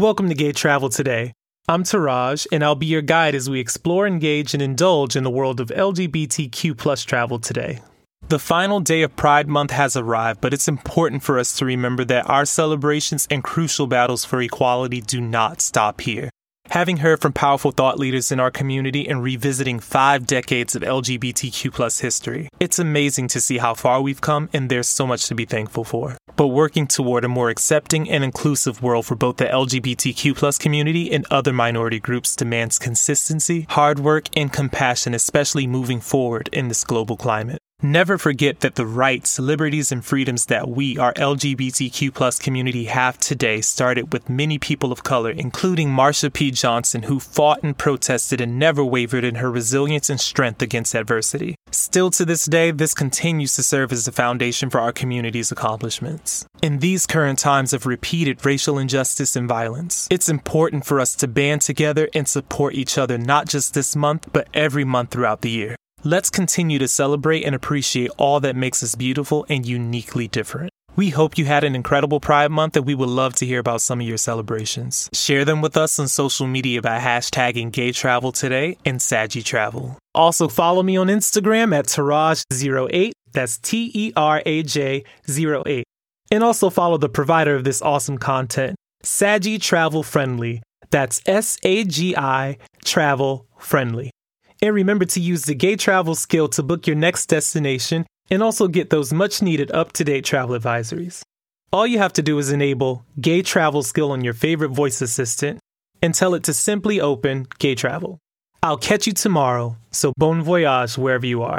Welcome to Gay Travel Today. I'm Teraj, and I'll be your guide as we explore, engage, and indulge in the world of LGBTQ plus travel today. The final day of Pride Month has arrived, but it's important for us to remember that our celebrations and crucial battles for equality do not stop here. Having heard from powerful thought leaders in our community and revisiting five decades of LGBTQ plus history, it's amazing to see how far we've come and there's so much to be thankful for. But working toward a more accepting and inclusive world for both the LGBTQ plus community and other minority groups demands consistency, hard work, and compassion, especially moving forward in this global climate. Never forget that the rights, liberties, and freedoms that we, our LGBTQ plus community, have today started with many people of color, including Marsha P. Johnson, who fought and protested and never wavered in her resilience and strength against adversity. Still to this day, this continues to serve as the foundation for our community's accomplishments. In these current times of repeated racial injustice and violence, it's important for us to band together and support each other not just this month, but every month throughout the year. Let's continue to celebrate and appreciate all that makes us beautiful and uniquely different. We hope you had an incredible Pride Month and we would love to hear about some of your celebrations. Share them with us on social media by hashtagging Gay Travel Today and Sagi Travel. Also, follow me on Instagram at Teraj08, that's T E R A J 08. And also follow the provider of this awesome content, Sagi Travel Friendly, that's S A G I Travel Friendly. And remember to use the Gay Travel skill to book your next destination and also get those much needed up to date travel advisories. All you have to do is enable Gay Travel skill on your favorite voice assistant and tell it to simply open Gay Travel. I'll catch you tomorrow, so bon voyage wherever you are.